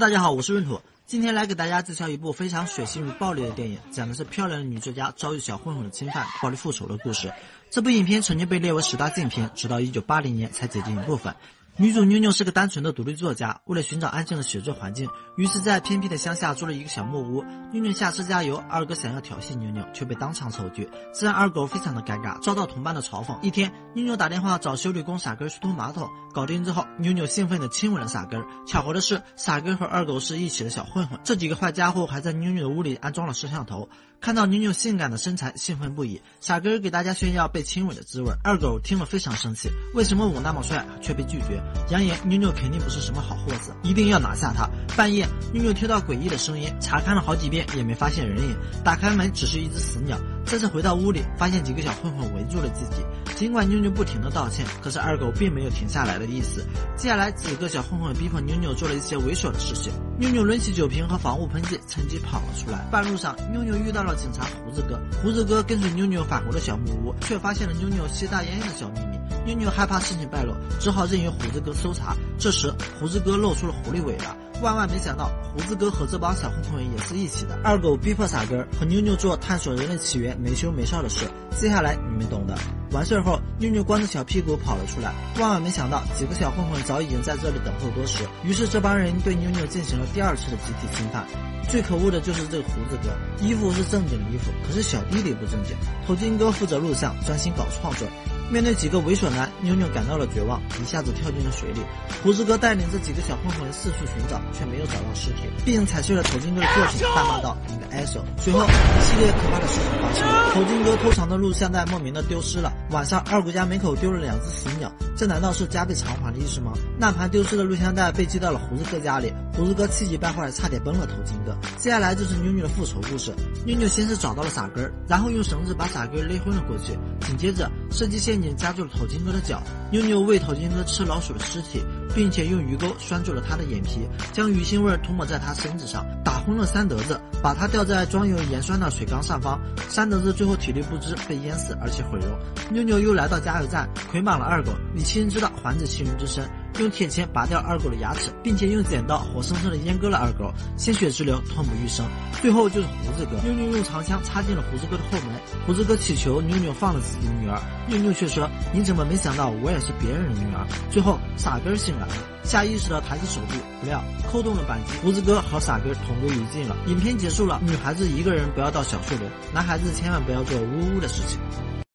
大家好，我是闰土，今天来给大家介绍一部非常血腥与暴力的电影，讲的是漂亮的女作家遭遇小混混的侵犯，暴力复仇的故事。这部影片曾经被列为十大禁片，直到一九八零年才解禁一部分。女主妞妞是个单纯的独立作家，为了寻找安静的写作环境，于是，在偏僻的乡下租了一个小木屋。妞妞下车加油，二哥想要挑衅妞妞，却被当场抽拒，这让二狗非常的尴尬，遭到同伴的嘲讽。一天，妞妞打电话找修理工傻根去通马桶，搞定之后，妞妞兴奋地亲吻了傻根。巧合的是，傻根和二狗是一起的小混混，这几个坏家伙还在妞妞的屋里安装了摄像头，看到妞妞性感的身材，兴奋不已。傻根给大家炫耀被亲吻的滋味，二狗听了非常生气，为什么我那么帅却被拒绝？扬言妞妞。肯定不是什么好货色，一定要拿下她。半夜，妞妞听到诡异的声音，查看了好几遍也没发现人影。打开门，只是一只死鸟。这次回到屋里，发现几个小混混围住了自己。尽管妞妞不停的道歉，可是二狗并没有停下来的意思。接下来，几个小混混逼迫妞妞做了一些猥琐的事情。妞妞抡起酒瓶和防雾喷剂，趁机跑了出来。半路上，妞妞遇到了警察胡子哥。胡子哥跟随妞妞返回了小木屋，却发现了妞妞吸大烟的小秘密。妞妞害怕事情败露，只好任由胡子哥搜查。这时，胡子哥露出了狐狸尾巴。万万没想到，胡子哥和这帮小混混也是一起的。二狗逼迫傻根和妞妞做探索人类起源、没羞没臊的事，接下来你们懂的。完事儿后，妞妞光着小屁股跑了出来。万万没想到，几个小混混早已经在这里等候多时。于是，这帮人对妞妞进行了第二次的集体侵犯。最可恶的就是这个胡子哥，衣服是正经的衣服，可是小弟弟不正经。头巾哥负责录像，专心搞创作。面对几个猥琐男，妞妞感到了绝望，一下子跳进了水里。胡子哥带领这几个小混混四处寻找，却没有找到尸体，并踩碎了头巾哥的作品，大骂道：“随后，一系列可怕的事情发生了。头巾哥偷藏的录像带莫名的丢失了。晚上，二狗家门口丢了两只死鸟，这难道是加倍偿还的意思吗？那盘丢失的录像带被寄到了胡子哥家里，胡子哥气急败坏，差点崩了头巾哥。接下来就是妞妞的复仇故事。妞妞先是找到了傻根，然后用绳子把傻根勒昏了过去，紧接着设计陷阱夹住了头巾哥的脚。妞妞喂头巾哥吃老鼠的尸体，并且用鱼钩拴住了他的眼皮，将鱼腥味涂抹在他身子上，轰了三德子，把他吊在装有盐酸的水缸上方。三德子最后体力不支被淹死，而且毁容。妞妞又来到加油站，捆绑了二狗。你亲知道还子其人之身。用铁钳拔掉二狗的牙齿，并且用剪刀活生生的阉割了二狗，鲜血直流，痛不欲生。最后就是胡子哥，妞妞用长枪插进了胡子哥的后门。胡子哥祈求妞妞放了自己的女儿，妞妞却说：“你怎么没想到我也是别人的女儿？”最后傻根醒来了，下意识的抬起手臂，不料扣动了扳机，胡子哥和傻哥同归于尽了。影片结束了，女孩子一个人不要到小树林，男孩子千万不要做呜呜的事情。